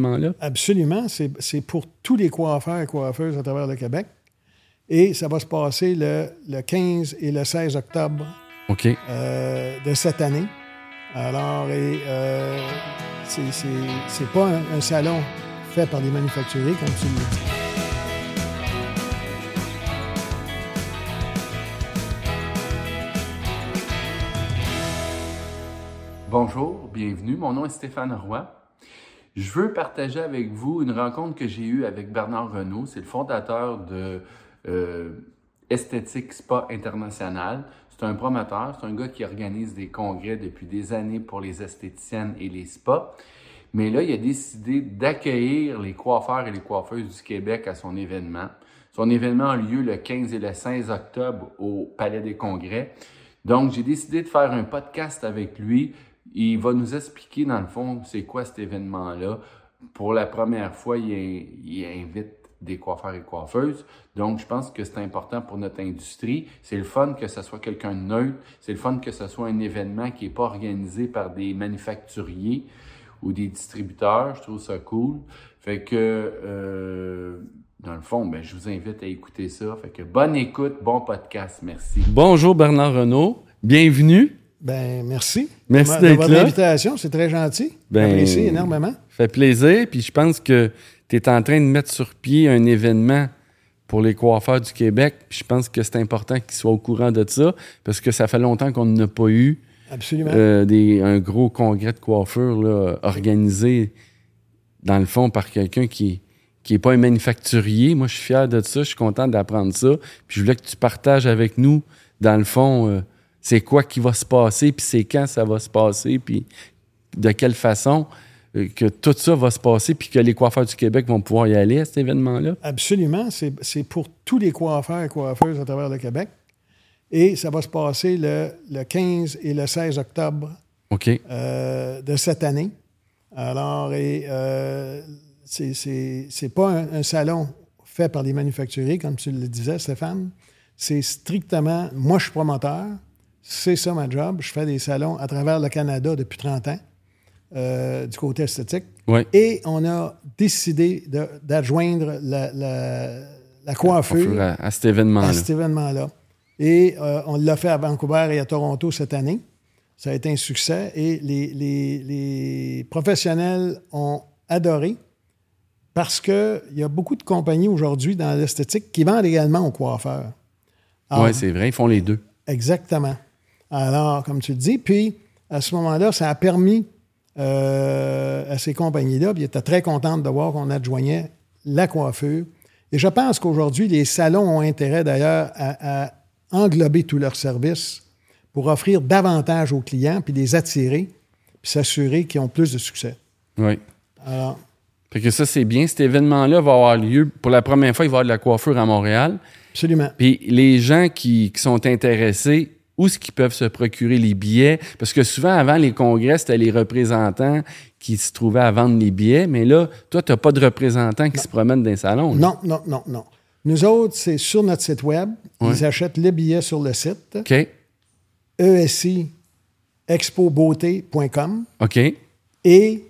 événement-là? Absolument. C'est pour tous les coiffeurs et coiffeuses à travers le Québec. Et ça va se passer le, le 15 et le 16 octobre euh, de cette année. Alors, euh, c'est pas un, un salon fait par des manufacturiers, comme tu le dis. Bonjour, bienvenue. Mon nom est Stéphane Roy. Je veux partager avec vous une rencontre que j'ai eue avec Bernard Renault. C'est le fondateur de euh, Esthétique Spa International. C'est un promoteur, c'est un gars qui organise des congrès depuis des années pour les esthéticiennes et les spas. Mais là, il a décidé d'accueillir les coiffeurs et les coiffeuses du Québec à son événement. Son événement a lieu le 15 et le 16 octobre au Palais des Congrès. Donc, j'ai décidé de faire un podcast avec lui. Il va nous expliquer, dans le fond, c'est quoi cet événement-là. Pour la première fois, il, invite des coiffeurs et coiffeuses. Donc, je pense que c'est important pour notre industrie. C'est le fun que ce soit quelqu'un de neutre. C'est le fun que ce soit un événement qui n'est pas organisé par des manufacturiers ou des distributeurs. Je trouve ça cool. Fait que, euh, dans le fond, ben, je vous invite à écouter ça. Fait que bonne écoute, bon podcast. Merci. Bonjour Bernard Renault. Bienvenue. Ben, merci. Merci de, d'être votre là. invitation. C'est très gentil. Ben, J'apprécie énormément. Fait plaisir. Puis je pense que tu es en train de mettre sur pied un événement pour les coiffeurs du Québec. Puis je pense que c'est important qu'ils soient au courant de ça parce que ça fait longtemps qu'on n'a pas eu Absolument. euh, des, un gros congrès de coiffure là, organisé, dans le fond, par quelqu'un qui qui n'est pas un manufacturier. Moi, je suis fier de ça. Je suis content d'apprendre ça. Puis je voulais que tu partages avec nous, dans le fond, euh, c'est quoi qui va se passer, puis c'est quand ça va se passer, puis de quelle façon euh, que tout ça va se passer, puis que les coiffeurs du Québec vont pouvoir y aller à cet événement-là? Absolument. C'est pour tous les coiffeurs et coiffeuses à travers le Québec. Et ça va se passer le, le 15 et le 16 octobre euh, de cette année. Alors, et euh, c'est- pas un, un salon fait par des manufacturiers, comme tu le disais, Stéphane. C'est strictement, moi je suis promoteur, c'est ça ma job. Je fais des salons à travers le Canada depuis 30 ans, euh, du côté esthétique. Et on a décidé d'adjoindre la, la- la coiffure À, à cet événement-là. à cet événement-là. Et euh, on l'a fait à Vancouver et à Toronto cette année. Ça a été un succès et les, les- les professionnels ont adoré parce qu'il y a beaucoup de compagnies aujourd'hui dans l'esthétique qui vendent également aux coiffeurs. Oui, c'est vrai, ils font les deux. Exactement. Alors, comme tu le dis, puis à ce moment-là, ça a permis euh, à ces compagnies-là, puis ils étaient très contentes de voir qu'on adjoignait la coiffure. Et je pense qu'aujourd'hui, les salons ont intérêt d'ailleurs à, à englober tous leurs services pour offrir davantage aux clients, puis les attirer, puis s'assurer qu'ils ont plus de succès. Oui. Alors, Fait que ça, c'est bien. Cet événement-là va avoir lieu. Pour la première fois, il va y avoir de la coiffure à Montréal. absolument. Puis les gens qui, qui sont intéressés, où est-ce qu'ils peuvent se procurer les billets? Parce que souvent, avant les congrès, c'était les représentants qui se trouvaient à vendre les billets. Mais là, toi, tu n'as pas de représentants qui se promènent dans les salons. là. Non, non, non, non. Nous autres, c'est sur notre site Web. Ouais. Ils achètent les billets sur le site. OK. ESI expobeauté.com OK. et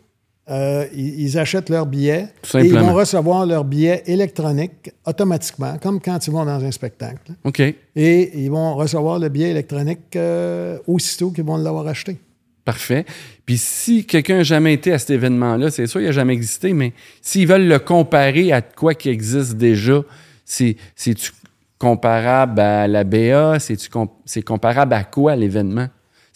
euh, ils, ils achètent leurs billets et ils vont recevoir leurs billets électroniques automatiquement, comme quand ils vont dans un spectacle. OK. Et ils vont recevoir le billet électronique euh, aussitôt qu'ils vont l'avoir acheté. Parfait. Puis si quelqu'un n'a jamais été à cet événement-là, c'est sûr, il n'a jamais existé, mais s'ils veulent le comparer à quoi qui existe déjà, c'est- c'est-tu comparable à la BA? C'est comparable à quoi l'événement?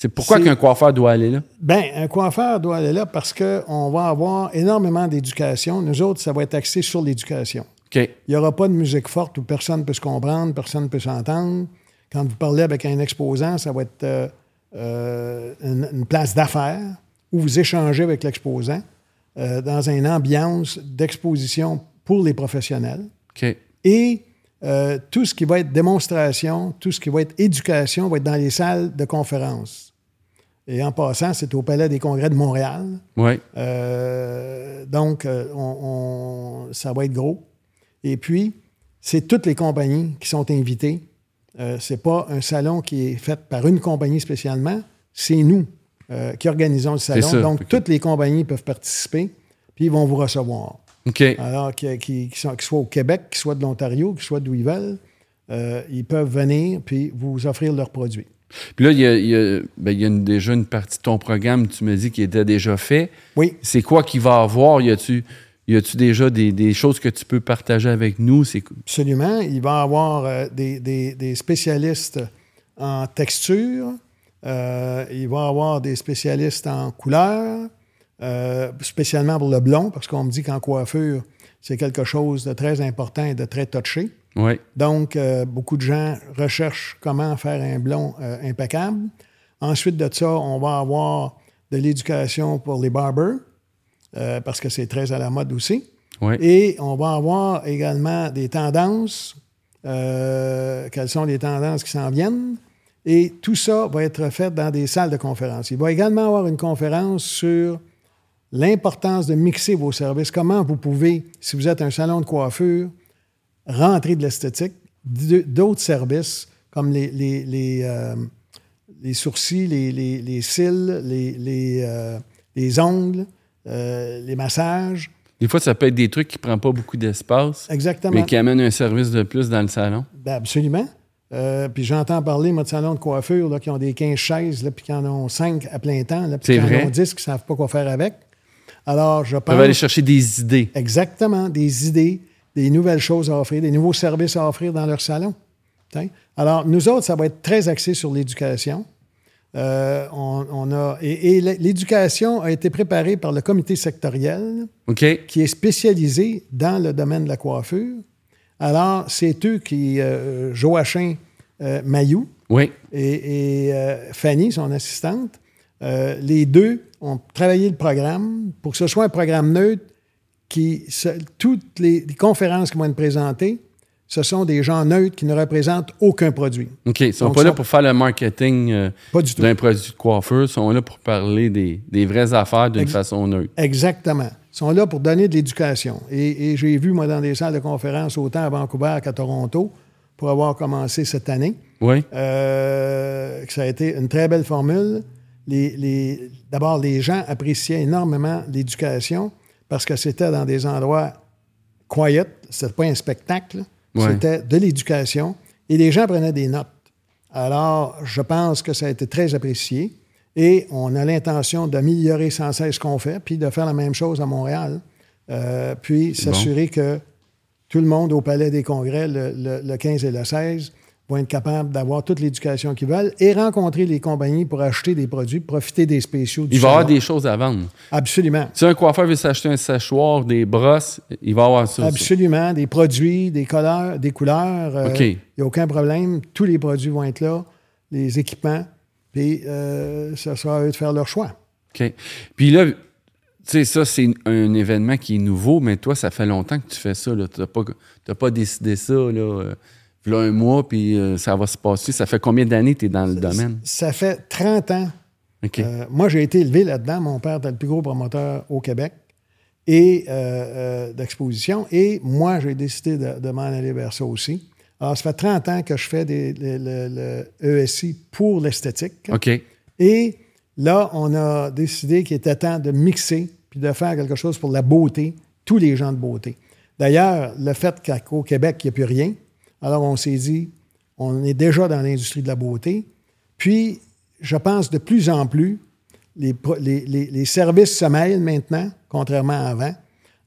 C'est pourquoi qu'un coiffeur doit aller là? Bien, un coiffeur doit aller là parce qu'on va avoir énormément d'éducation. Nous autres, ça va être axé sur l'éducation. OK. Il n'y aura pas de musique forte où personne ne peut se comprendre, personne ne peut s'entendre. Quand vous parlez avec un exposant, ça va être euh, euh, une, une place d'affaires où vous échangez avec l'exposant euh, dans une ambiance d'exposition pour les professionnels. OK. Et euh, tout ce qui va être démonstration, tout ce qui va être éducation va être dans les salles de conférence. Et en passant, c'est au Palais des Congrès de Montréal. Oui. Euh, donc, euh, on- on- ça va être gros. Et puis, c'est toutes les compagnies qui sont invitées. Euh, c'est pas un salon qui est fait par une compagnie spécialement, c'est nous euh, qui organisons le salon. ça. Donc, toutes les compagnies peuvent participer puis ils vont vous recevoir. OK. Alors, qu'ils soient au Québec, qu'ils soient de l'Ontario, qu'ils soient d'où ils veulent, euh, ils peuvent venir puis vous offrir leurs produits. Puis là, il y a, il y a- ben, il y a une- déjà une partie de ton programme, tu me dis, qui était déjà fait. Oui, C'est quoi qu'il va avoir? Y a-tu y a-tu déjà des, des choses que tu peux partager avec nous? Absolument. Il va y avoir euh, des, des- des spécialistes en texture, euh, il va y avoir des spécialistes en couleur, euh, spécialement pour le blond, parce qu'on me dit qu'en coiffure, c'est quelque chose de très important et de très touché. Donc, euh, beaucoup de gens recherchent comment faire un blond euh, impeccable. Ensuite de ça, on va avoir de l'éducation pour les barbers, euh, parce que c'est très à la mode aussi. Et on va avoir également des tendances. quelles sont les tendances qui s'en viennent? Et tout ça va être fait dans des salles de conférence. Il va également avoir une conférence sur l'importance de mixer vos services. Comment vous pouvez, si vous êtes un salon de coiffure, rentrer de l'esthétique, d'autres services comme les, les, les, euh, les sourcils, les, les- les cils, les, les, euh, les ongles, euh, les massages. Des fois, ça peut être des trucs qui ne prennent pas beaucoup d'espace, Exactement. mais qui amènent un service de plus dans le salon. Ben, absolument. Euh, puis j'entends parler, moi, de salons de coiffure là, qui ont des 15 chaises, là, puis qui en ont 5 à plein temps, là, puis qui en ont 10 qui ne savent pas quoi faire avec. Alors, je On va aller pense chercher des idées. exactement des idées, des nouvelles choses à offrir, des nouveaux services à offrir dans leur salon. Alors, nous autres, ça va être très axé sur l'éducation. Euh, on, on a, et et l'éducation a été préparée par le comité sectoriel qui est spécialisé dans le domaine de la coiffure. Alors, c'est eux qui, euh, Joachim euh, Mayou Oui. et, et, Fanny, son assistante, les deux ont travaillé le programme pour que ce soit un programme neutre qui, se- toutes les, les conférences qui vont être présentées, ce sont des gens neutres qui ne représentent aucun produit. OK. Ils sont Donc, pas là pour faire le marketing euh, d'un produit de coiffeur. Ils sont là pour parler des, des vraies affaires d'une Ex- façon neutre. Exactement. Ils sont là pour donner de l'éducation. Et, et j'ai vu, moi, dans des salles de conférences, autant à Vancouver qu'à Toronto, pour avoir commencé cette année, Oui. euh, que ça a été une très belle formule. Les, les- D'abord, les gens appréciaient énormément l'éducation parce que c'était dans des endroits quiet, c'était pas un spectacle, Ouais. c'était de l'éducation et les gens prenaient des notes. Alors, je pense que ça a été très apprécié et on a l'intention d'améliorer sans cesse ce qu'on fait, puis de faire la même chose à Montréal, Euh, puis s'assurer que tout le monde au Palais des Congrès, le, le- le 15 et le 16, vont être capables d'avoir toute l'éducation qu'ils veulent et rencontrer les compagnies pour acheter des produits, profiter des spéciaux du Il va y avoir des choses à vendre. Absolument. Si un coiffeur veut s'acheter un séchoir, des brosses, il va avoir ça. Absolument. Des produits, des couleurs, des couleurs. euh, OK. Il n'y a aucun problème. Tous les produits vont être là, les équipements, puis euh, ce sera à eux de faire leur choix. OK. Puis là, tu sais, ça, c'est un événement qui est nouveau, mais toi, ça fait longtemps que tu fais ça. Tu n'as pas, pas décidé ça, là, euh, v'là un mois, puis euh, ça va se passer. Ça fait combien d'années que tu es dans le domaine? Ça fait 30 ans. Euh, moi, j'ai été élevé là-dedans. Mon père était le plus gros promoteur au Québec et euh, euh, d'exposition. Et moi, j'ai décidé de, de m'en aller vers ça aussi. Alors, ça fait 30 ans que je fais des- le, le- le ESI pour l'esthétique. OK. Et là, on a décidé qu'il était temps de mixer puis de faire quelque chose pour la beauté, tous les gens de beauté. D'ailleurs, le fait qu'au Québec, il n'y a plus rien, alors on s'est dit, on est déjà dans l'industrie de la beauté. Puis, je pense de plus en plus, les, pro- les- les- les services se mêlent maintenant, contrairement à avant.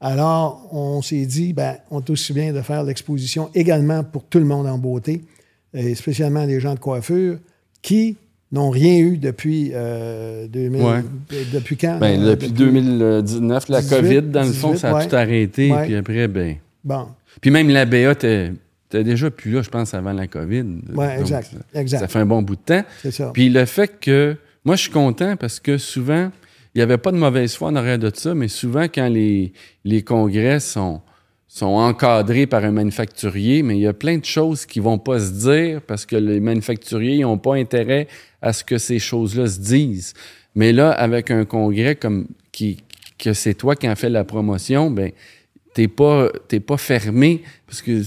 Alors, on s'est dit, ben, on est aussi bien de faire l'exposition également pour tout le monde en beauté, et spécialement les gens de coiffure, qui n'ont rien eu depuis euh, 2000. Ouais. de- Depuis quand? Ben, euh, depuis 2019, la 18, COVID, dans le fond, 18, ça a ouais. tout arrêté. Ouais. Puis après, ben. Bon, Puis même l'ABA, t'es t'es déjà plus là, je pense, avant la COVID. Ouais, Donc, exact, ça- exact. Ça fait un bon bout de temps. c'est ça. Puis le fait que. Moi, je suis content parce que souvent, il n'y avait pas de mauvaise foi en arrière de ça, mais souvent, quand les, les congrès sont, sont encadrés par un manufacturier, mais il y a plein de choses qui vont pas se dire parce que les manufacturiers n'ont pas intérêt à ce que ces choses-là se disent. Mais là, avec un congrès comme qui, que c'est toi qui en fais la promotion, ben t'es pas t'es pas fermé parce que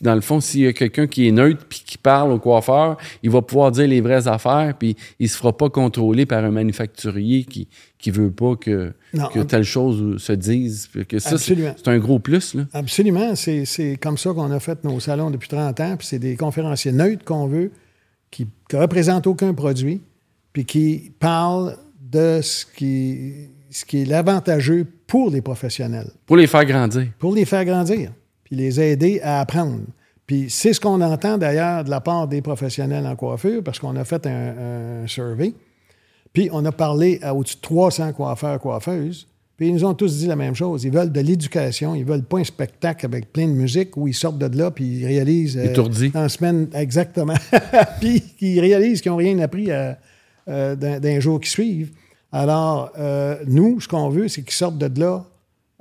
dans le fond s'il y a quelqu'un qui est neutre puis qui parle au coiffeur il va pouvoir dire les vraies affaires puis il se fera pas contrôler par un manufacturier qui qui veut pas que, Non, que telle chose se dise. Que ça, c'est un gros plus. Là. Absolument. C'est c'est comme ça qu'on a fait nos salons depuis 30 ans. Puis c'est des conférenciers neutres qu'on veut, qui ne représentent aucun produit, puis qui parlent de ce qui, ce qui est l'avantageux pour les professionnels, Pour les faire grandir. pour les faire grandir, puis les aider à apprendre. Puis c'est ce qu'on entend d'ailleurs de la part des professionnels en coiffure, parce qu'on a fait un, un survey. Puis on a parlé à au-dessus de 300 coiffeurs, coiffeuses. Puis ils nous ont tous dit la même chose. Ils veulent de l'éducation. Ils veulent pas un spectacle avec plein de musique où ils sortent de là puis ils réalisent. euh, Étourdis. En semaine, exactement. puis ils réalisent qu'ils n'ont rien appris euh, d'un d'un jour qui suivent. Alors, euh, nous, ce qu'on veut, c'est qu'ils sortent de là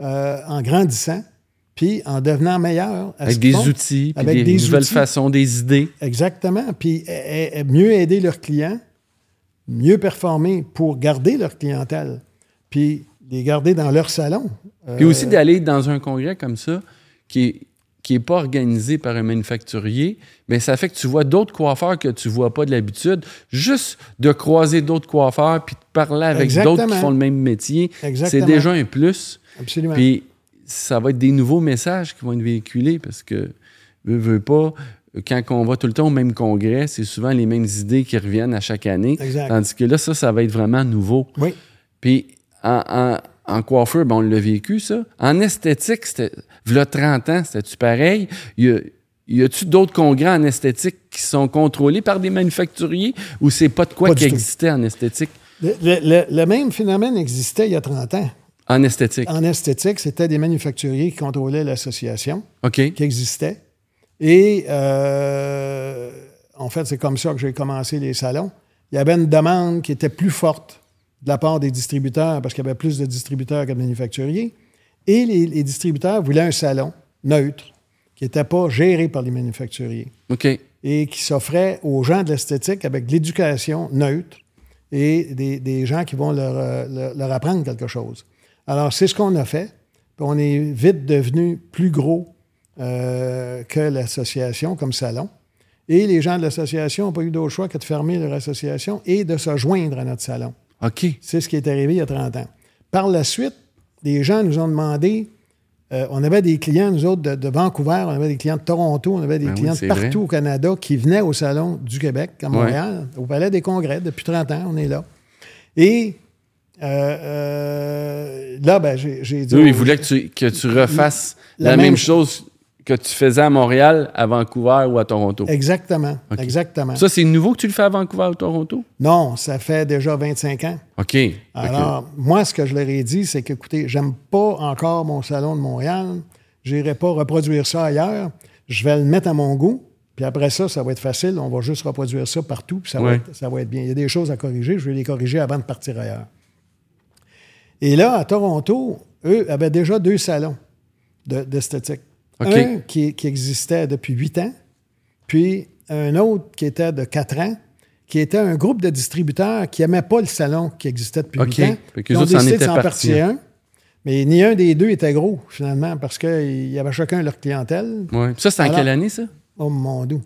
euh, en grandissant puis en devenant meilleurs. Avec des font. outils, puis Avec des, des nouvelles outils. façons, des idées. Exactement. Puis eh, eh, mieux aider leurs clients, mieux performer pour garder leur clientèle, puis les garder dans leur salon. Euh, Puis aussi d'aller dans un congrès comme ça, qui est, qui est pas organisé par un manufacturier, mais ça fait que tu vois d'autres coiffeurs que tu vois pas de l'habitude. Juste de croiser d'autres coiffeurs puis de parler avec d'autres qui font le même métier, c'est déjà un plus. Absolument. Puis ça va être des nouveaux messages qui vont être véhiculés parce que, veux, veux pas, quand on va tout le temps au même congrès, c'est souvent les mêmes idées qui reviennent à chaque année. Exact. Tandis que là, ça, ça va être vraiment nouveau. oui. Puis en, en, en coiffeur, ben, on l'a vécu, ça. En esthétique, c'était. V'là 30 ans, c'était-tu pareil? Y a- y a-tu d'autres congrès en esthétique qui sont contrôlés par des manufacturiers ou c'est pas de quoi Pas qui tout. existait en esthétique? Le, le- le- le même phénomène existait il y a 30 ans. En esthétique. En esthétique, c'était des manufacturiers qui contrôlaient l'association, OK. qui existait. Et euh, en fait, c'est comme ça que j'ai commencé les salons. Il y avait une demande qui était plus forte de la part des distributeurs parce qu'il y avait plus de distributeurs que de manufacturiers. Et les, les distributeurs voulaient un salon neutre qui n'était pas géré par les manufacturiers OK. et qui s'offrait aux gens de l'esthétique avec de l'éducation neutre et des, des gens qui vont leur, euh, leur- leur apprendre quelque chose. Alors, c'est ce qu'on a fait. Puis on est vite devenu plus gros euh, que l'association comme salon. Et les gens de l'association n'ont pas eu d'autre choix que de fermer leur association et de se joindre à notre salon. OK. C'est ce qui est arrivé il y a 30 ans. Par la suite, les gens nous ont demandé, euh, on avait des clients, nous autres, de, de Vancouver, on avait des clients de Toronto, on avait des Ben oui, clients de c'est partout vrai. au Canada qui venaient au Salon du Québec, à Montréal, au Palais des Congrès. Depuis 30 ans, on est là. Et euh, euh, là, ben, j'ai dit... Eux, aux- ils voulaient que tu, que tu refasses la, La même, même- chose que tu faisais à Montréal, à Vancouver ou à Toronto. Exactement, exactement. Ça, c'est nouveau que tu le fais à Vancouver ou Toronto? Non, ça fait déjà 25 ans. OK. Alors, moi, ce que je leur ai dit, c'est que, écoutez, j'aime pas encore mon salon de Montréal. Je n'irai pas reproduire ça ailleurs. Je vais le mettre à mon goût. Puis après ça, ça va être facile. On va juste reproduire ça partout. Puis ça, va être, ça va être bien. Il y a des choses à corriger. Je vais les corriger avant de partir ailleurs. Et là, à Toronto, eux avaient déjà deux salons de- Un qui, qui existait depuis huit ans, puis un autre qui était de quatre ans, qui était un groupe de distributeurs qui n'aimaient pas le salon qui existait depuis huit ans. Ils ont décidé de s'en partir un. Mais ni un des deux était gros, finalement, parce qu'il y avait chacun leur clientèle. Puis Ça, c'est en quelle année, ça? Oh mon doux.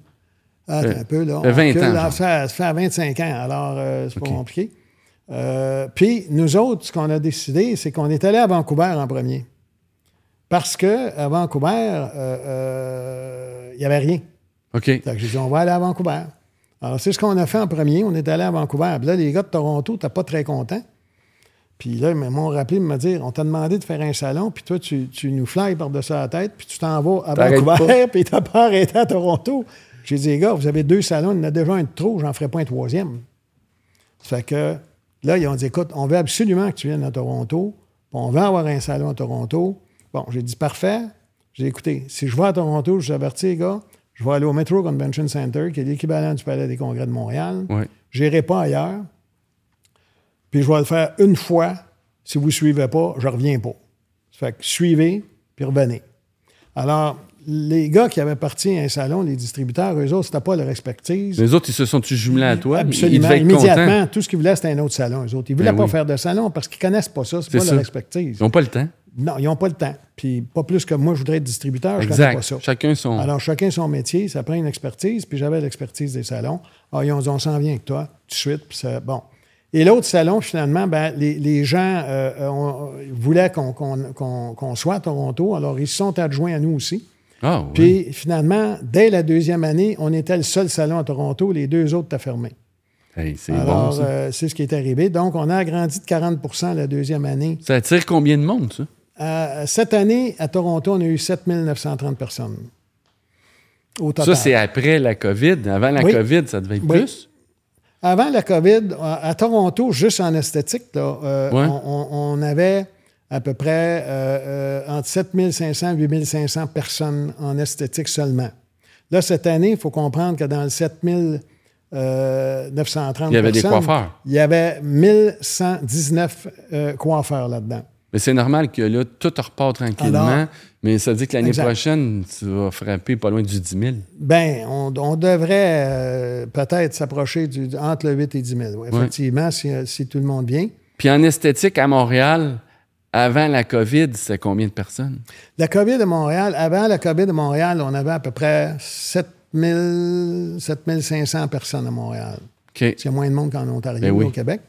Attends Euh, un peu, là. fait 20 On recule, ans, là, genre. Ça, fait 25 ans, alors euh, c'est pas compliqué. Euh, puis, nous autres, ce qu'on a décidé, c'est qu'on est allé à Vancouver en premier. Parce qu'à Vancouver, euh, euh, il n'y avait rien. OK. Que j'ai dit, on va aller à Vancouver. Alors, c'est ce qu'on a fait en premier. On est allé à Vancouver. Puis là, les gars de Toronto, t'es pas très contents. Puis là, ils m'ont rappelé de me dire, on t'a demandé de faire un salon, puis toi, tu, tu nous flyes par-dessus la tête, puis tu t'en vas à Vancouver, puis t'as pas arrêté à Toronto. J'ai dit, les gars, vous avez deux salons, il y en a déjà un de trop, j'en ferai pas un troisième. Ça fait que là, ils ont dit, écoute, on veut absolument que tu viennes à Toronto, puis on veut avoir un salon à Toronto. Bon, j'ai dit, parfait. J'ai dit, écoutez, si je vais à Toronto, je vous avertis, les gars, je vais aller au Metro Convention Center, qui est l'équivalent du Palais des Congrès de Montréal. Ouais. Je n'irai pas ailleurs. Puis je vais le faire une fois. Si vous ne suivez pas, je ne reviens pas. Ça fait que suivez, puis revenez. Alors, les gars qui avaient parti à un salon, les distributeurs, eux autres, c'était pas leur expertise. Les autres, ils se sont-tu jumelés à toi? Absolument. Immédiatement, contents. tout ce qu'ils voulaient, c'était un autre salon, eux autres. Ils ne voulaient Ben pas oui. faire de salon parce qu'ils ne connaissent pas ça. C'est C'est pas ça. leur expertise. Ils n'ont pas le temps. Non, ils n'ont pas le temps. Puis pas plus que moi, je voudrais être distributeur, je ne connais pas Exact. ça. Chacun son. Alors, chacun son métier, ça prend une expertise, puis j'avais l'expertise des salons. Ah, ils ont dit, on s'en vient avec toi, tout de suite, puis ça, bon. Et l'autre salon, finalement, ben, les, les gens euh, euh, on- voulaient qu'on soit à Toronto, alors ils se sont adjoints à nous aussi. Ah, oui. Puis finalement, dès la deuxième année, on était le seul salon à Toronto, les deux autres étaient fermés. Hey, c'est Alors, bon, euh, c'est ce qui est arrivé. Donc, on a agrandi de 40% la deuxième année. Ça attire combien de monde, ça? Euh, cette année, à Toronto, on a eu 7 930 personnes. Au total. Ça, c'est après la COVID. Avant la Oui. COVID, ça devait être Oui. plus? Avant la COVID, à, à Toronto, juste en esthétique, là, euh, Ouais. on, avait à peu près euh, entre 7500 et 8500 personnes en esthétique seulement. Là, cette année, il faut comprendre que dans le 7930 Il y avait des coiffeurs. Il y avait 1119 euh, coiffeurs là-dedans. Mais c'est normal que là, tout repart tranquillement. Alors- mais ça dit que l'année prochaine, tu vas frapper pas loin du 10 000. Ben, on, on devrait euh, peut-être s'approcher du- entre le 8 et 10 000. oui, effectivement, si, si tout le monde vient. Puis en esthétique à Montréal, avant la COVID, c'était combien de personnes? La COVID de Montréal, avant la COVID de Montréal, on avait à peu près 7 000, 7500 personnes à Montréal. OK. Il y a moins de monde qu'en Ontario Ben oui. au Québec.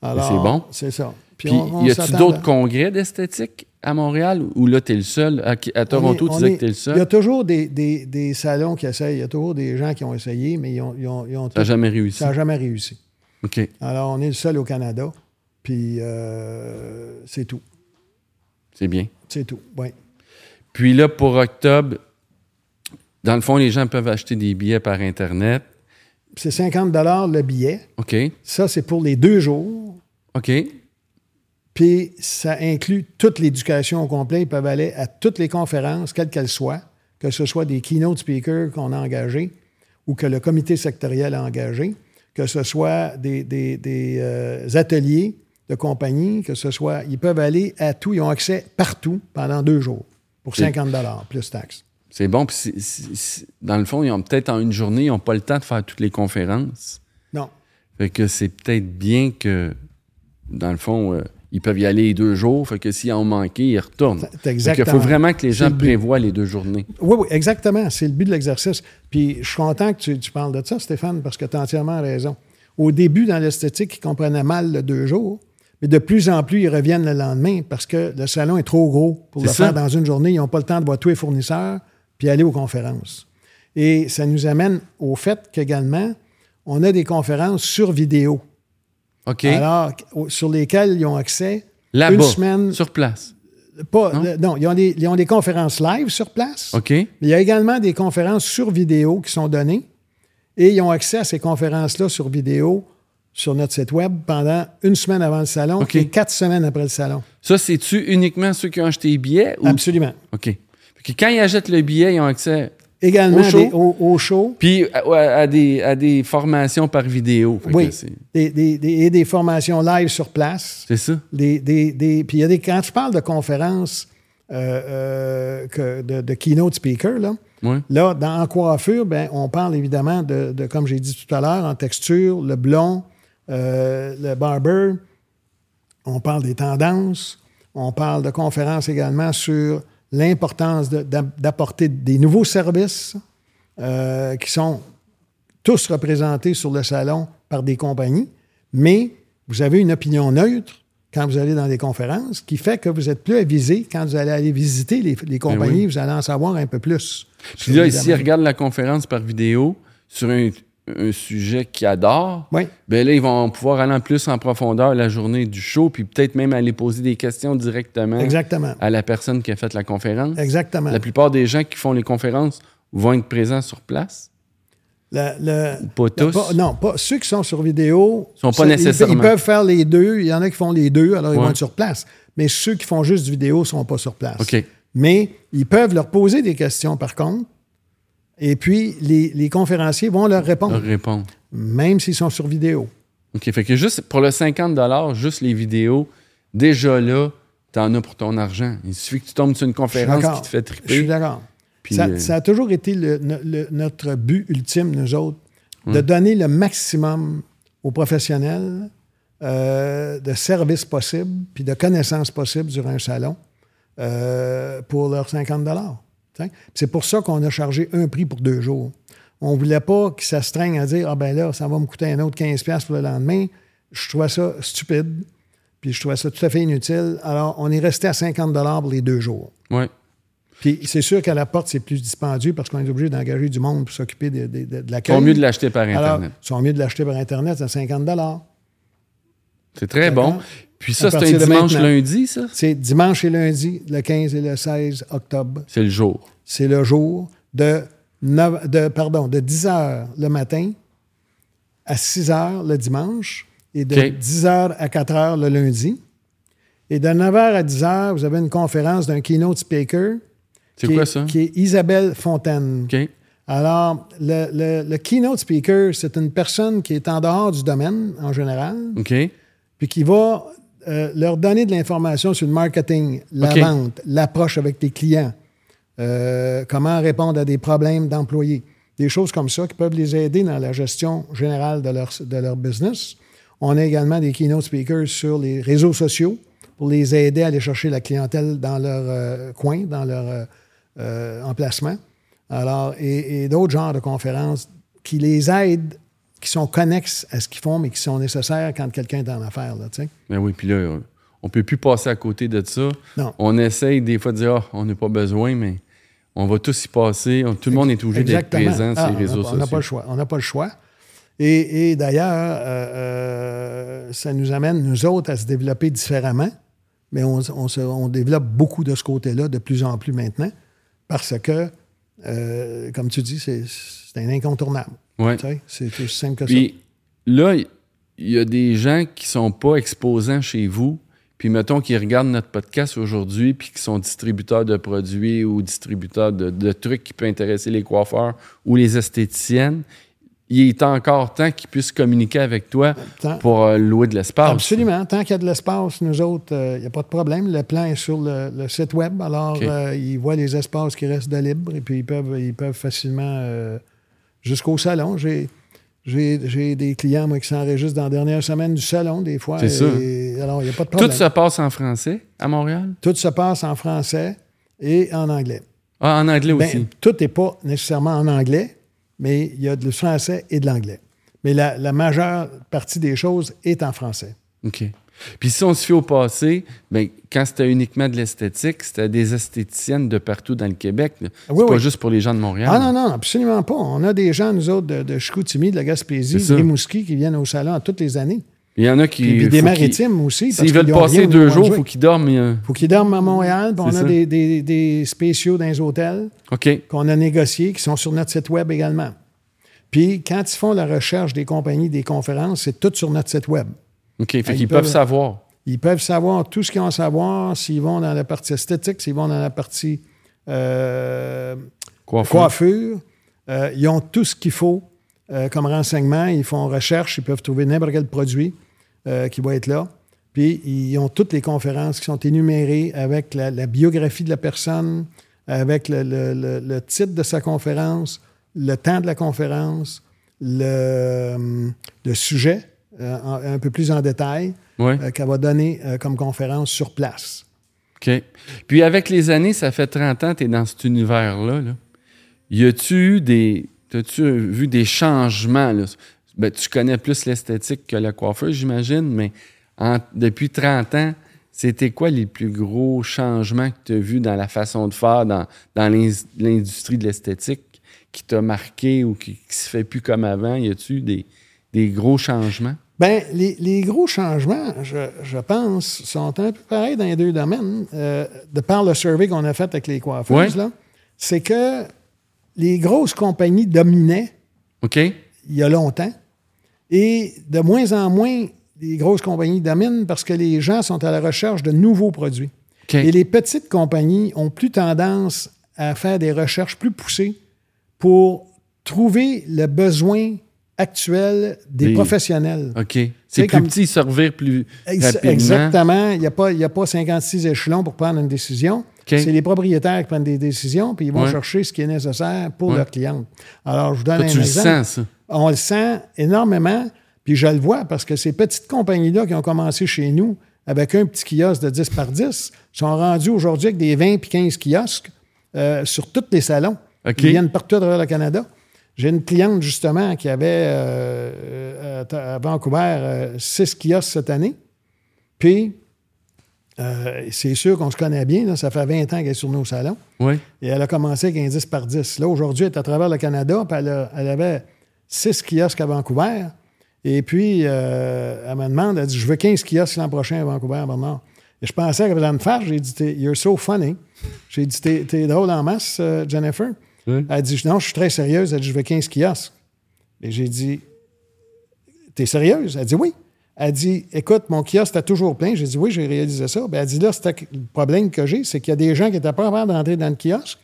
Alors, c'est bon. C'est ça. Puis, on- on y a-tu d'autres à- congrès d'esthétique à Montréal ou là, t'es le seul? À, à Toronto, est- tu disais est- que t'es le Il y seul. a toujours des, des- des salons qui essayent. Il y a toujours des gens qui ont essayé, mais ils ont, ils ont- ils ont Ça n'a jamais réussi. ça n'a jamais réussi. OK. Alors, on est le seul au Canada. Puis, euh, c'est tout. C'est bien. C'est tout. Oui. Puis là, pour octobre, dans le fond, les gens peuvent acheter des billets par Internet. C'est 50 le billet. OK. Ça, c'est pour les deux jours. OK. Puis ça inclut toute l'éducation au complet. Ils peuvent aller à toutes les conférences, quelles qu'elles soient, que ce soit des keynote speakers qu'on a engagés ou que le comité sectoriel a engagé, que ce soit des, des- des, euh, ateliers de compagnie, que ce soit. Ils peuvent aller à tout. Ils ont accès partout pendant deux jours pour 50 plus taxes. C'est bon. Puis dans le fond, ils ont peut-être en une journée, ils n'ont pas le temps de faire toutes les conférences. Non. Fait que c'est peut-être bien que, dans le fond, euh, ils peuvent y aller les deux jours. Fait que s'ils en ont manqué, ils retournent. Fait exactement. faut vraiment que les gens le prévoient les deux journées. Oui, oui, exactement. C'est le but de l'exercice. Puis je suis content que tu, tu parles de ça, Stéphane, parce que tu as entièrement raison. Au début, dans l'esthétique, ils comprenaient mal le deux jours, mais de plus en plus, ils reviennent le lendemain parce que le salon est trop gros pour le ça. faire dans une journée. Ils n'ont pas le temps de voir tous les fournisseurs puis aller aux conférences. Et ça nous amène au fait qu'également, on a des conférences sur vidéo. OK. Alors, sur lesquelles ils ont accès Là-bas, une semaine. sur place. Pas, Non? le- non, ils, ont des, ils ont des conférences live sur place. OK. Mais il y a également des conférences sur vidéo qui sont données et ils ont accès à ces conférences-là sur vidéo sur notre site web pendant une semaine avant le salon et quatre semaines après le salon. Ça, c'est-tu uniquement ceux qui ont acheté les billets? Ou... Absolument. OK. Quand ils achètent le billet, ils ont accès Également Au show? des- au, au show. puis à, à- des, à des formations par vidéo. Oui. Des, des- et des formations live sur place. C'est ça. Des, des- des- puis il y a des, quand je parle de conférences euh, euh, que- de, de keynote speaker, là. Là, dans, en coiffure, ben, on parle évidemment de, de, comme j'ai dit tout à l'heure, en texture, le blond, euh, le barber. On parle des tendances. On parle de conférences également sur l'importance de- d'apporter des nouveaux services euh, qui sont tous représentés sur le salon par des compagnies, mais vous avez une opinion neutre quand vous allez dans des conférences qui fait que vous êtes plus avisé quand vous allez aller visiter les, les compagnies, Ben oui. vous allez en savoir un peu plus. Puis là, ici, ils regardent la conférence par vidéo sur un, un sujet qu'ils adorent. Oui, Ben là, ils vont pouvoir aller en plus en profondeur la journée du show, puis peut-être même aller poser des questions directement exactement. à la personne qui a fait la conférence. Exactement. La plupart des gens qui font les conférences vont être présents sur place? Le- le- Pas tous? pas- non, pas ceux qui sont sur vidéo. Sont pas ça, ils- nécessairement. Ils, peuvent faire les deux. Il y en a qui font les deux, alors ils vont être sur place. Mais ceux qui font juste du vidéo ne sont pas sur place. OK. Mais ils peuvent leur poser des questions, par contre. Et puis, les, les conférenciers vont leur répondre, Leur répondre. même s'ils sont sur vidéo. OK. Fait que juste pour le 50 juste les vidéos, déjà là, t'en as pour ton argent. Il suffit que tu tombes sur une conférence qui te fait Je suis triper. d'accord. Ça, euh, ça a toujours été le- no- le- notre but ultime, nous autres, de donner le maximum aux professionnels euh, de services possibles puis de connaissances possibles durant un salon euh, pour leurs 50 T'sais? C'est pour ça qu'on a chargé un prix pour deux jours. On ne voulait pas que ça se traîne à dire Ah ben là, ça va me coûter un autre 15$ pour le lendemain. Je trouvais ça stupide. Puis je trouvais ça tout à fait inutile. Alors, on est resté à 50 pour les deux jours. Ouais. Puis c'est sûr qu'à la porte, c'est plus dispendieux parce qu'on est obligé d'engager du monde pour s'occuper de, de, de, de Ils sont mieux de l'acheter par Alors, Internet. ils sont mieux de l'acheter par Internet, c'est à 50 C'est très bon. Puis ça, c'est un dimanche lundi, ça? C'est dimanche et lundi, le 15 et le 16 octobre. C'est le jour. C'est le jour de, 9 de, pardon, de 10 h le matin à 6 h le dimanche et de OK. 10 h à 4 h le lundi. Et de 9 h à 10 h, vous avez une conférence d'un keynote speaker. C'est quoi est- ça? Qui est Isabelle Fontaine. OK. Alors, le, le- le keynote speaker, c'est une personne qui est en dehors du domaine en général, OK. puis qui va euh, leur donner de l'information sur le marketing, la vente, l'approche avec les clients, euh, comment répondre à des problèmes d'employés, des choses comme ça qui peuvent les aider dans la gestion générale de leur, de leur business. On a également des keynote speakers sur les réseaux sociaux pour les aider à aller chercher la clientèle dans leur euh, coin, dans leur emplacement. Alors, et, et d'autres genres de conférences qui les aident, qui sont connexes à ce qu'ils font, mais qui sont nécessaires quand quelqu'un est en affaires. Là. Ben oui, puis là, on peut plus passer à côté de ça. Non. On essaye des fois de dire, ah, on n'a pas besoin, mais on va tous y passer. Tout le monde est obligé d'être présent sur Ah, les on réseaux pas- On n'a pas le sociaux. choix. On n'a pas le choix. Et, et d'ailleurs, euh, euh, ça nous amène, nous autres, à se développer différemment. Mais on, on se- on développe beaucoup de ce côté-là de plus en plus maintenant parce que, euh, comme tu dis, c'est c'est un incontournable. Ouais. C'est aussi simple que Puis là, il y a des gens qui sont pas exposants chez vous, puis mettons qu'ils regardent notre podcast aujourd'hui, puis qui sont distributeurs de produits ou distributeurs de, de trucs qui peuvent intéresser les coiffeurs ou les esthéticiennes. Il est encore temps qu'ils puissent communiquer avec toi Tant- pour euh, louer de l'espace. Absolument. Tant qu'il y a de l'espace, nous autres, il n'y a pas de problème. Le plan est sur le, le site web. Alors, euh, ils voient les espaces qui restent de libre et puis ils peuvent, ils peuvent facilement euh, jusqu'au salon. J'ai, j'ai, j'ai des clients, moi, qui s'enregistrent dans la dernière semaine du salon, des fois. C'est ça. et- alors, il n'y a pas de Tout problème. se passe en français à Montréal? Tout se passe en français et en anglais. Ah, en anglais Ben, aussi. tout n'est pas nécessairement en anglais, mais il y a du français et de l'anglais. Mais la, la majeure partie des choses est en français. OK. Puis si on se fie au passé, ben, quand c'était uniquement de l'esthétique, c'était des esthéticiennes de partout dans le Québec. là. C'est Oui, pas juste pour les gens de Montréal. Ah non, non, absolument pas. On a des gens, nous autres, de, de Chicoutimi, de la Gaspésie, C'est ça. de Rimouski, qui viennent au salon toutes les années. Il y en a qui. Puis, des maritimes aussi. parce S'ils veulent passer deux jours, il faut qu'ils dorment. euh, faut qu'ils dorment à Montréal. puis on a des, des- des spéciaux dans les hôtels OK. qu'on a négociés, qui sont sur notre site Web également. Puis, quand ils font la recherche des compagnies, des conférences, c'est tout sur notre site Web. OK. Fait Ah, ils qu'ils peuvent peuvent- savoir. Ils peuvent savoir tout ce qu'ils ont à savoir, s'ils vont dans la partie esthétique, s'ils vont dans la partie euh, coiffure. Euh, ils ont tout ce qu'il faut euh, comme renseignement. Ils font recherche, ils peuvent trouver n'importe quel produit qui va être là. Puis, ils ont toutes les conférences qui sont énumérées avec la, la biographie de la personne, avec le, le- le- le titre de sa conférence, le temps de la conférence, le, hum, le sujet, euh, un peu plus en détail, Oui. euh, qu'elle va donner euh, comme conférence sur place. OK. Puis avec les années, ça fait 30 ans que tu es dans cet univers-là. Là. Y a-tu eu des. As-tu vu des changements? Là? Ben, tu connais plus l'esthétique que la coiffeuse, j'imagine, mais en- depuis 30 ans, c'était quoi les plus gros changements que tu as vus dans la façon de faire dans, dans l'industrie de l'esthétique qui t'a marqué ou qui, qui se fait plus comme avant? Y a-tu des, des gros changements? Bien, les, les gros changements, je, je pense, sont un peu pareils dans les deux domaines. Euh, de par le survey qu'on a fait avec les coiffeuses, là, c'est que les grosses compagnies dominaient il y a longtemps. Et de moins en moins, les grosses compagnies dominent parce que les gens sont à la recherche de nouveaux produits. Et les petites compagnies ont plus tendance à faire des recherches plus poussées pour trouver le besoin actuel des Des- professionnels. OK. C'est plus comme- petit, servir plus Ex- rapidement. Exactement. Il n'y a, pas- y a pas 56 échelons pour prendre une décision. OK. C'est les propriétaires qui prennent des décisions, puis ils vont Ouais. chercher ce qui est nécessaire pour Ouais. leurs clients. Alors, je vous donne Toi, un tu le exemple. sens, ça. On le sent énormément, puis je le vois parce que ces petites compagnies-là qui ont commencé chez nous avec un petit kiosque de 10 par 10 sont rendus aujourd'hui avec des 20 puis 15 kiosques euh, sur tous les salons. OK. Ils viennent partout à travers le Canada. J'ai une cliente, justement, qui avait euh, euh, à Vancouver euh, six kiosques cette année. Puis, c'est sûr qu'on se connaît bien. ça fait 20 ans qu'elle est sur nos salons. Oui. Et elle a commencé avec un 10 par 10. Là, aujourd'hui, elle est à travers le Canada, puis elle, elle avait six kiosques à Vancouver. Et puis, elle me demande, elle dit, je veux 15 kiosques l'an prochain à Vancouver, Bernard. Et je pensais qu'elle allait me faire. J'ai dit, you're so funny. J'ai dit, t'es, drôle en masse, Jennifer. Elle dit, non, je suis très sérieuse. Elle dit, je veux 15 kiosques. Et j'ai dit, t'es sérieuse? Elle dit, oui. Elle dit, écoute, mon kiosque était toujours plein. J'ai dit, oui, j'ai réalisé ça. Ben, elle dit, là, le problème que j'ai, c'est qu'il y a des gens qui n'étaient pas capables d'entrer dans le kiosque.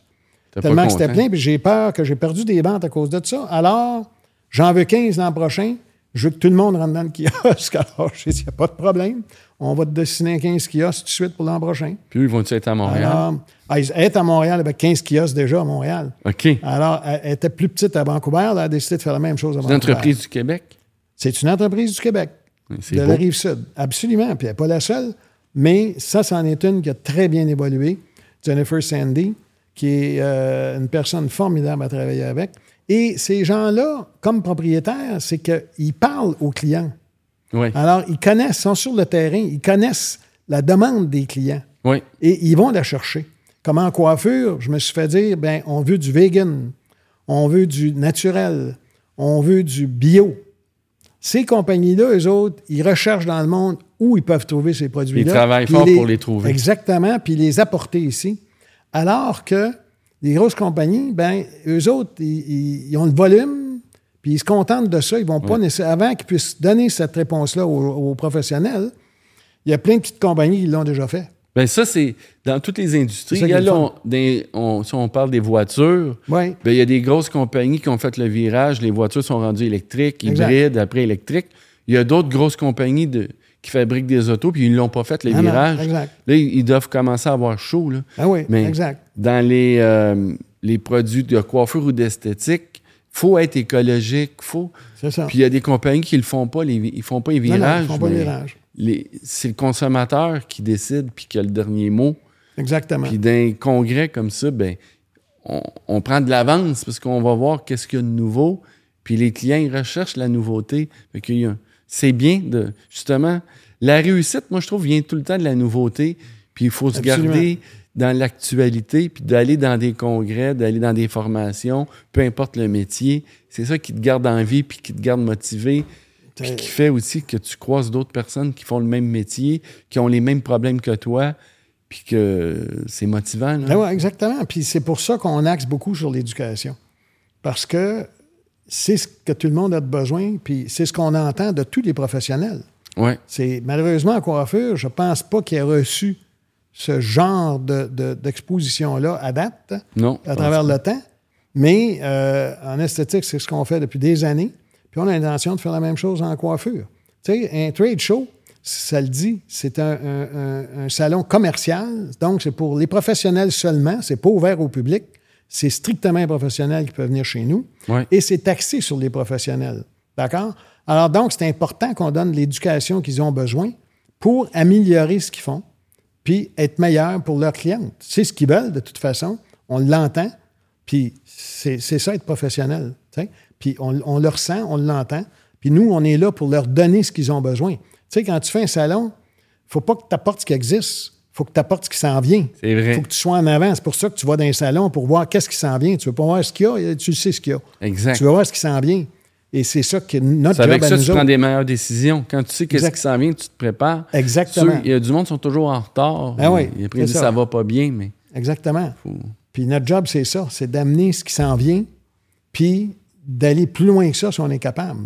tellement que c'était plein, puis j'ai peur que j'ai perdu des ventes à cause de ça. Alors, j'en veux 15 l'an prochain je veux que tout le monde rentre dans le kiosque. Alors, je dis, il n'y a pas de problème. On va te dessiner 15 kiosques tout de suite pour l'an prochain. Puis, ils vont être à Montréal? Alors, ah, ils étaient à Montréal avec 15 kiosques déjà à Montréal. OK. Alors, elle était plus petite à Vancouver. Elle a décidé de faire la même chose à Vancouver. C'est une entreprise du Québec? C'est une entreprise du Québec. De la rive sud. Absolument. Puis, elle n'est pas la seule. Mais ça, c'en est une qui a très bien évolué. Jennifer Sandy, qui est euh, une personne formidable à travailler avec. Et ces gens-là, comme propriétaires, c'est qu'ils parlent aux clients. Oui. Alors, ils connaissent, sont sur le terrain, ils connaissent la demande des clients. Oui. Et ils vont la chercher. Comme en coiffure, je me suis fait dire, ben, on veut du vegan, on veut du naturel, on veut du bio. Ces compagnies-là, eux autres, ils recherchent dans le monde où ils peuvent trouver ces produits-là. Ils travaillent fort pour les trouver. Exactement, puis les apporter ici. Alors que les grosses compagnies, ben, eux autres, ils, ont le volume, puis ils se contentent de ça. Ils vont pas nécessairement, avant qu'ils puissent donner cette réponse-là aux, professionnels, il y a plein de petites compagnies qui l'ont déjà fait. Bien, ça, c'est dans toutes les industries. on, si on parle des voitures, ben, il y a des grosses compagnies qui ont fait le virage. Les voitures sont rendues électriques, hybrides, après électriques. Il y a d'autres grosses compagnies de, qui fabriquent des autos, puis ils ne l'ont pas fait, les ah virages. Là, ils doivent commencer à avoir chaud. Là. Ah oui, Mais exact. Dans les, euh, les produits de coiffure ou d'esthétique, faut être écologique. Faut... C'est ça. Puis il y a des compagnies qui ne font pas, les, ils font pas les virages. Non, ils font pas les virages. c'est le consommateur qui décide puis qui a le dernier mot. Exactement. Puis d'un congrès comme ça, ben, on, on prend de l'avance parce qu'on va voir qu'est-ce qu'il y a de nouveau. Puis les clients, ils recherchent la nouveauté. Fait qu'il y a c'est bien de, justement, la réussite, moi, je trouve, vient tout le temps de la nouveauté. Puis il faut se garder dans l'actualité, puis d'aller dans des congrès, d'aller dans des formations, peu importe le métier. C'est ça qui te garde en vie, puis qui te garde motivé, puis qui fait aussi que tu croises d'autres personnes qui font le même métier, qui ont les mêmes problèmes que toi, puis que c'est motivant. Ben ouais, exactement. Puis c'est pour ça qu'on axe beaucoup sur l'éducation. Parce que c'est ce que tout le monde a besoin, puis c'est ce qu'on entend de tous les professionnels. Ouais. C'est malheureusement en coiffure, je pense pas qu'il ait reçu ce genre d'exposition-là à date, non, à travers le temps. Mais euh, en esthétique, c'est ce qu'on fait depuis des années. Puis on a l'intention de faire la même chose en coiffure. Tu sais, un trade show, ça le dit, c'est un, un, salon commercial, donc c'est pour les professionnels seulement, c'est pas ouvert au public. C'est strictement les professionnels qui peuvent venir chez nous. Et c'est taxé sur les professionnels. D'accord? Alors, donc, c'est important qu'on donne l'éducation qu'ils ont besoin pour améliorer ce qu'ils font, puis être meilleur pour leurs clientes. C'est ce qu'ils veulent, de toute façon. On l'entend, puis c'est ça, être professionnel. Puis on, on, le ressent, on l'entend. Puis nous, on est là pour leur donner ce qu'ils ont besoin. Tu sais, quand tu fais un salon, il ne faut pas que tu apportes ce qui existe faut que tu apportes ce qui s'en vient. C'est vrai. faut que tu sois en avant. C'est pour ça que tu vas dans un salon pour voir qu'est-ce qui s'en vient. Tu veux pas voir ce qu'il y a, tu sais ce qu'il y a. Exact. Tu veux voir ce qui s'en vient. Et c'est ça que notre job avec ça, tu prends des meilleures décisions. Quand tu sais qu'est-ce qui s'en vient, tu te prépares. Exactement. il y a du monde qui sont toujours en retard. Ah oui, ça. ça va pas bien, mais... Exactement. Puis notre job, c'est ça. C'est d'amener ce qui s'en vient, puis d'aller plus loin que ça si on est capable.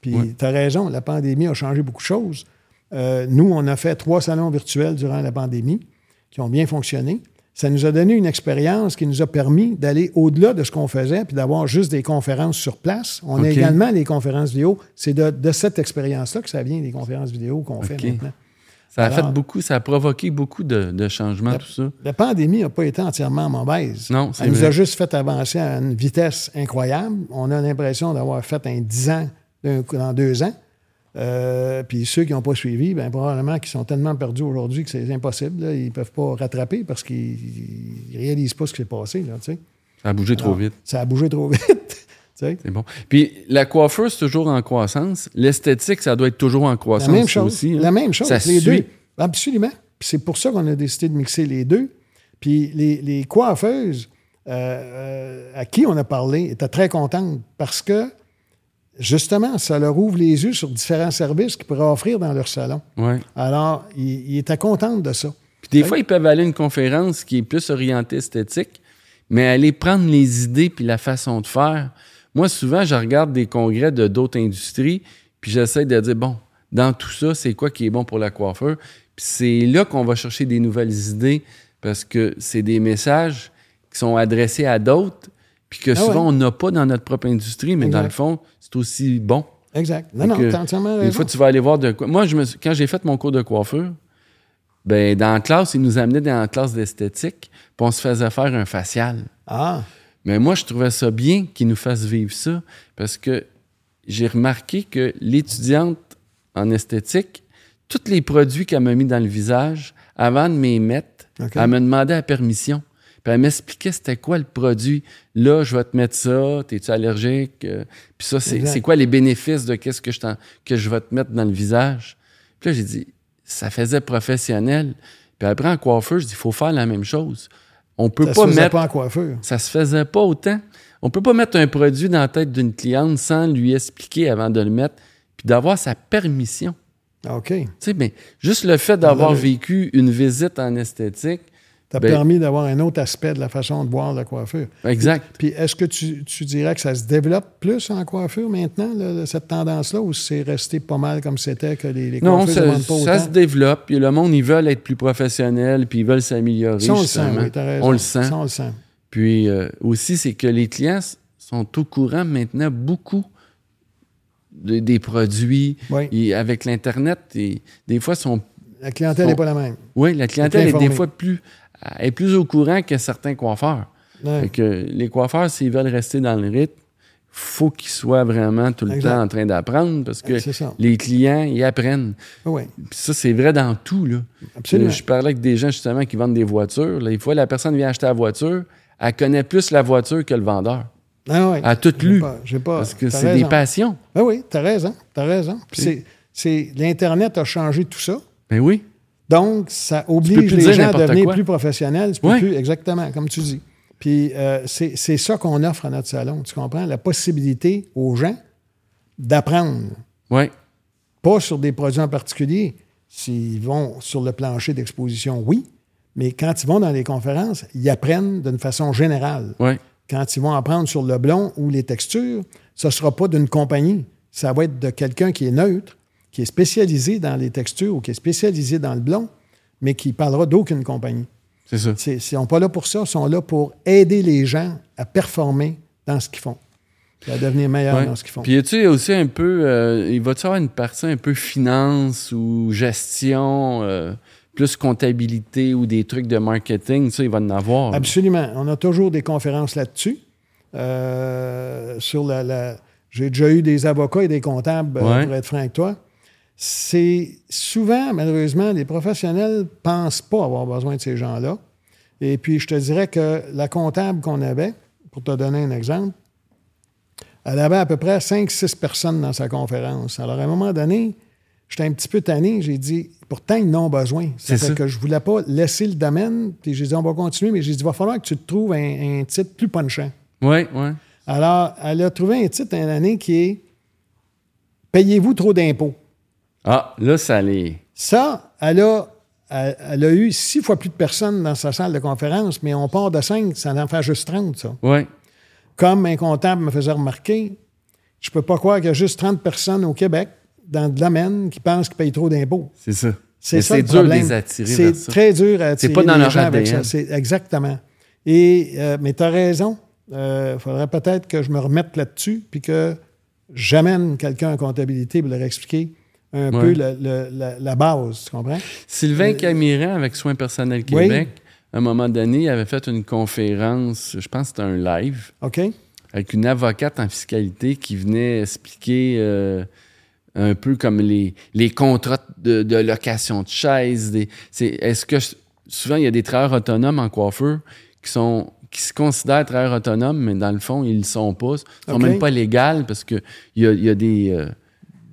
Puis tu as raison, la pandémie a changé beaucoup de choses. Euh, nous, on a fait trois salons virtuels durant la pandémie qui ont bien fonctionné. Ça nous a donné une expérience qui nous a permis d'aller au-delà de ce qu'on faisait puis d'avoir juste des conférences sur place. On a également les conférences vidéo. C'est de, cette expérience-là que ça vient, les conférences vidéo qu'on fait maintenant. Ça a fait beaucoup, ça a provoqué beaucoup de, changements, tout ça. La pandémie n'a pas été entièrement mauvaise. Non, c'est Elle nous a juste fait avancer à une vitesse incroyable. On a l'impression d'avoir fait un 10 ans dans deux ans. Euh, puis ceux qui n'ont pas suivi, bien, probablement qu'ils sont tellement perdus aujourd'hui que c'est impossible. Ils ne peuvent pas rattraper parce qu'ils ne réalisent pas ce qui s'est passé. Là, ça a bougé trop vite. Ça a bougé trop vite. C'est bon. Puis la coiffure, c'est toujours en croissance. L'esthétique, ça doit être toujours en La croissance même chose. aussi. hein. La même chose. Ça les suit. deux. Absolument. Puis c'est pour ça qu'on a décidé de mixer les deux. Puis les, les coiffeuses euh, euh, à qui on a parlé étaient très contentes parce que, justement, ça leur ouvre les yeux sur différents services qu'ils pourraient offrir dans leur salon. Ouais. Alors, ils, ils étaient contents de ça. Puis des Ouais. fois, ils peuvent aller à une conférence qui est plus orientée esthétique, mais aller prendre les idées puis la façon de faire. Moi, souvent, je regarde des congrès de d'autres industries, puis j'essaie de dire, bon, dans tout ça, c'est quoi qui est bon pour la coiffeur? Puis c'est là qu'on va chercher des nouvelles idées, parce que c'est des messages qui sont adressés à d'autres, puis que Ah souvent, ouais. on n'a pas dans notre propre industrie, mais dans le fond, c'est aussi bon. Exact. Non, non, t'as entièrement Une fois, tu vas aller voir de quoi. Moi, je me suis- quand j'ai fait mon cours de coiffure, ben, dans la classe, ils nous amenaient dans la classe d'esthétique, puis on se faisait faire un facial. Ah, Mais moi, je trouvais ça bien qu'ils nous fassent vivre ça, parce que j'ai remarqué que l'étudiante en esthétique, tous les produits qu'elle m'a mis dans le visage, avant de m'y mettre, elle me demandait la permission. Puis elle m'expliquait c'était quoi le produit. Là, je vais te mettre ça, t'es-tu allergique? Euh, Puis ça, c'est quoi les bénéfices de qu'est-ce que je, t'en- que je vais te mettre dans le visage? Puis là, j'ai dit, ça faisait professionnel. Puis après, en coiffeur, je dis, il faut faire la même chose. On peut ça pas se faisait mettre pas en coiffure. ça se faisait pas autant. On peut pas mettre un produit dans la tête d'une cliente sans lui expliquer avant de le mettre, puis d'avoir sa permission. OK. Tu sais, mais juste le fait d'avoir vécu une visite en esthétique, T'as Ben- permis d'avoir un autre aspect de la façon de voir la coiffure. exact. Puis est-ce que tu, tu dirais que ça se développe plus en coiffure maintenant, là, cette tendance-là, ou c'est resté pas mal comme c'était, que les, les Non, ça, demandent pas ça autant? se développe. Puis le monde, ils veulent être plus professionnels, puis ils veulent s'améliorer. Ça, on le sent, justement. oui, t'as raison. On le sent. Ça, on le sent. Puis euh, aussi, c'est que les clients sont au courant maintenant beaucoup de- des produits. Oui. Et avec l'Internet, et des fois, sont La clientèle n'est pas la même. Oui, la clientèle est des fois plus, est plus au courant que certains coiffeurs. Ouais. Fait que les coiffeurs, s'ils veulent rester dans le rythme, faut qu'ils soient vraiment tout le Exact. temps en train d'apprendre parce que les clients, ils apprennent. Oui, Puis ça, c'est vrai dans tout. Là. absolument. Euh, Je parlais avec des gens justement qui vendent des voitures. Là, des fois, la personne vient acheter la voiture, elle connaît plus la voiture que le vendeur. Ah, oui. Elle a tout lu. pas-. Parce que t'as c'est des passions. Ah oui, tu as raison. Raison. C'est, L'Internet a changé tout ça. Ben oui. Donc, ça oblige les gens à devenir quoi. plus professionnels. Tu peux Ouais. plus, exactement, comme tu dis. Puis euh, c'est c'est ça qu'on offre à notre salon. Tu comprends? La possibilité aux gens d'apprendre. Oui. Pas sur des produits en particulier. S'ils vont sur le plancher d'exposition, oui. Mais quand ils vont dans les conférences, ils apprennent d'une façon générale. Oui. Quand ils vont apprendre sur le blond ou les textures, ce ne sera pas d'une compagnie. Ça va être de quelqu'un qui est neutre, qui est spécialisé dans les textures ou qui est spécialisé dans le blond, mais qui parlera d'aucune compagnie. C'est ça. Ils ne sont pas là pour ça, ils sont là pour aider les gens à performer dans ce qu'ils font, et à devenir meilleurs Ouais. dans ce qu'ils font. Puis, a-tu aussi un peu. euh, il va-tu avoir une partie un peu finance ou gestion, euh, plus comptabilité ou des trucs de marketing? Ça, il va en avoir. là. Absolument. On a toujours des conférences là-dessus. Euh, sur la, la- J'ai déjà eu des avocats et des comptables, Ouais. pour être franc avec toi. C'est souvent, malheureusement, les professionnels ne pensent pas avoir besoin de ces gens-là. Et puis, je te dirais que la comptable qu'on avait, pour te donner un exemple, elle avait à peu près 5-6 personnes dans sa conférence. Alors, à un moment donné, j'étais un petit peu tanné. J'ai dit, pourtant, ils n'ont besoin. Ça C'est fait ça. que je ne voulais pas laisser le domaine. Puis j'ai dit, on va continuer, mais j'ai dit, il va falloir que tu te trouves un, un titre plus punchant. Oui, oui. Alors, elle a trouvé un titre une année qui est Payez-vous trop d'impôts. Ah, là, ça les. Ça, elle a, elle, elle a eu six fois plus de personnes dans sa salle de conférence, mais on part de cinq, ça en fait juste 30, ça. Oui. Comme un comptable me faisait remarquer, je peux pas croire qu'il y a juste 30 personnes au Québec, dans le domaine, qui pensent qu'ils payent trop d'impôts. C'est ça. C'est Mais ça c'est dur de les attirer C'est très dur à attirer pas dans les leur gens avec ADN. ça. C'est- Exactement. Et, euh, mais tu as raison. Il faudrait peut-être que je me remette là-dessus puis que j'amène quelqu'un en comptabilité pour leur expliquer un Ouais. peu le- le- la, la base. Tu comprends? Sylvain Camiran, avec Soins personnels Oui. Québec, à un moment donné, il avait fait une conférence, je pense que c'était un live, OK? avec une avocate en fiscalité qui venait expliquer euh, un peu comme les, les contrats de, de location de chaises. Est-ce que souvent il y a des travailleurs autonomes en coiffeur qui sont qui se considèrent travailleurs autonomes, mais dans le fond, ils ne le sont pas. Ils ne sont même pas légales parce qu'il y a, il y, a des, euh,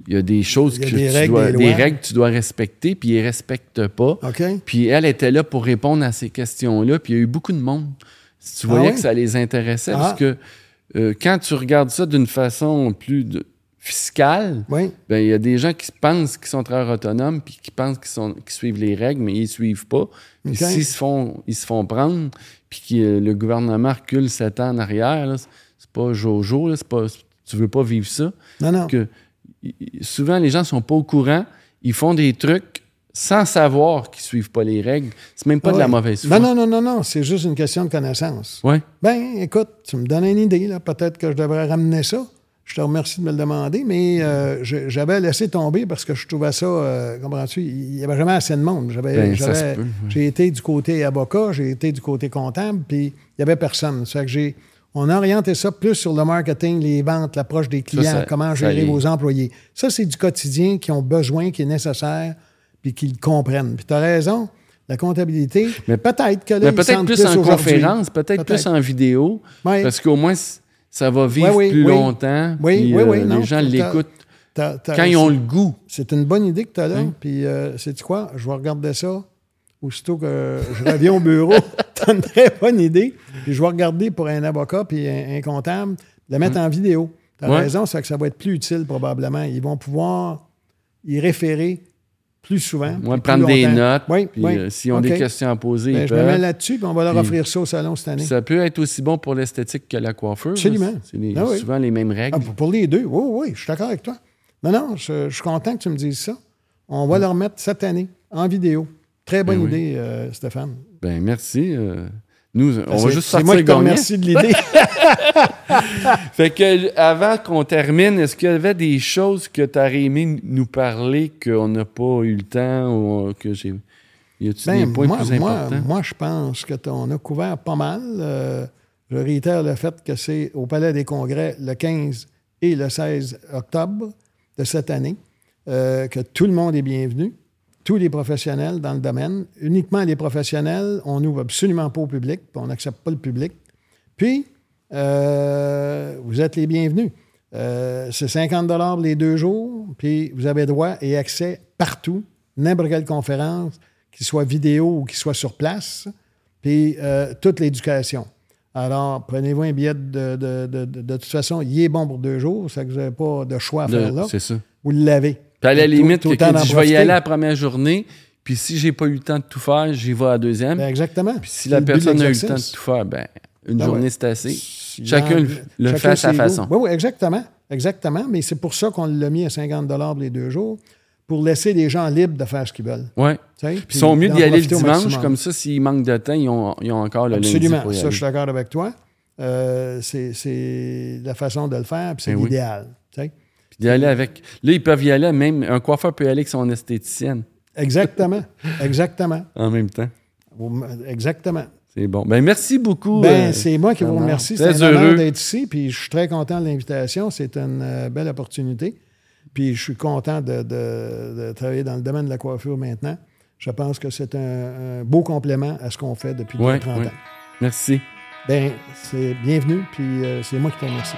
il y a des choses que des tu règles, dois, des règles que tu dois respecter, puis ils ne respectent pas. Puis elle était là pour répondre à ces questions-là, puis il y a eu beaucoup de monde. Si tu Ah voyais que ça les intéressait, Ah. parce que euh, quand tu regardes ça d'une façon plus de- fiscale, Oui. ben, il y a des gens qui pensent qu'ils sont travailleurs autonomes puis qui pensent qu'ils sont qu'ils suivent les règles, mais ils ne suivent pas. Puis OK. s'ils se font, ils se font prendre, puis que euh, le gouvernement recule sept ans en arrière, c'est pas jojo, là, c'est pas, tu veux pas vivre ça. Non, non. Que, souvent, les gens sont pas au courant, ils font des trucs sans savoir qu'ils suivent pas les règles. C'est même pas de la mauvaise foi. Non, non, non, non, non. C'est juste une question de connaissance. Ouais. Ben, écoute, tu me donnes une idée, là. Peut-être que je devrais ramener ça. Je te remercie de me le demander, mais euh, j'avais laissé tomber parce que je trouvais ça, euh, comprends-tu, il n'y avait jamais assez de monde. J'avais, Ben, ouais. J'ai été du côté avocat, j'ai été du côté comptable, puis il n'y avait personne. Fait que j'ai, on a orienté ça plus sur le marketing, les ventes, l'approche des clients, ça- comment gérer vos employés. Ça, c'est du quotidien qui ont besoin, qui est nécessaire, puis qu'ils comprennent. Puis tu as raison, la comptabilité, Mais- peut-être que là, Mais peut-être sentent plus en conférence, peut-être plus en vidéo, parce qu'au moins, ça va vivre oui, plus longtemps. Oui, puis, oui, oui, euh, non, les gens l'écoutent quand ils ont le goût. C'est une bonne idée que tu as là. Puis, euh, sais-tu quoi? Je vais regarder ça. Aussitôt que je reviens au bureau, tu as une très bonne idée. Puis, je vais regarder pour un avocat puis un, un comptable, le mettre en vidéo. Tu as Ouais. raison, c'est que ça va être plus utile probablement. Ils vont pouvoir y référer plus souvent. Moi, puis prendre plus des notes. Oui, puis, oui. euh, S'ils ont des questions à poser, Ben, ils je me mets peuvent. là-dessus, puis on va leur Puis- offrir ça au salon cette année. Ça peut être aussi bon pour l'esthétique que la coiffure. Absolument. C'est les- Ah oui. souvent les mêmes règles. Ah, pour- les deux, oui, oui, je suis d'accord avec toi. Non, non, je, je suis content que tu me dises ça. On va le remettre cette année en vidéo. Très bonne Ben oui. idée, euh, Stéphane. Ben merci. euh, nous, on Ben, va juste C'est sortir moi qui remercie de l'idée. Fait que avant qu'on termine, est-ce qu'il y avait des choses que tu aurais aimé nous parler qu'on n'a pas eu le temps ou que j'ai. Y Ben, des points moi, plus moi, importants? moi, je pense que on a couvert pas mal. Euh, je réitère le fait que c'est au Palais des Congrès le 15 et le 16 octobre de cette année, euh, que tout le monde est bienvenu, tous les professionnels dans le domaine. Uniquement les professionnels, on n'ouvre absolument pas au public, puis on n'accepte pas le public. Puis, euh, vous êtes les bienvenus. Euh, c'est 50 les deux jours, puis vous avez droit et accès partout, n'importe quelle conférence, qu'il soit vidéo ou qu'il soit sur place, puis euh, toute l'éducation. Alors, prenez-vous un billet de, de, de, toute façon, il est bon pour deux jours, ça que vous n'avez pas de choix à faire là. C'est ça. Vous l'avez. Puis à la limite, quelqu'un dit je vais y aller la première journée, puis si j'ai pas eu le temps de tout faire, j'y vais à la deuxième. Ben, exactement. puis si la personne a eu le temps de tout faire, ben une journée ouais. c'est assez. Si Chacun le- le chacun fait à sa façon. Oui, oui, exactement. Exactement. Mais c'est pour ça qu'on l'a mis à 50 les deux jours, pour laisser les gens libres de faire ce qu'ils veulent. Sais, Puis ils sont mieux d'y aller le dimanche, comme ça, s'il manque de temps, ils ont, ils ont encore le Absolument. lundi pour y Ça, je suis d'accord avec toi. Euh, c'est, la façon de le faire, puis c'est Ben oui. l'idéal. Puis d'y aller avec... Là, ils peuvent y aller, même un coiffeur peut y aller avec son esthéticienne Exactement. Exactement. en même temps. Exactement. C'est bon. Ben merci beaucoup. Ben, euh, c'est moi qui vous remercie. C'est un honneur d'être ici, puis je suis très content de l'invitation. C'est une euh, belle opportunité. Puis je suis content de, de- de travailler dans le domaine de la coiffure maintenant. Je pense que c'est un, un beau complément à ce qu'on fait depuis Ouais, 30 ouais. ans. Merci. Ben, c'est bienvenu, puis euh, c'est moi qui te remercie.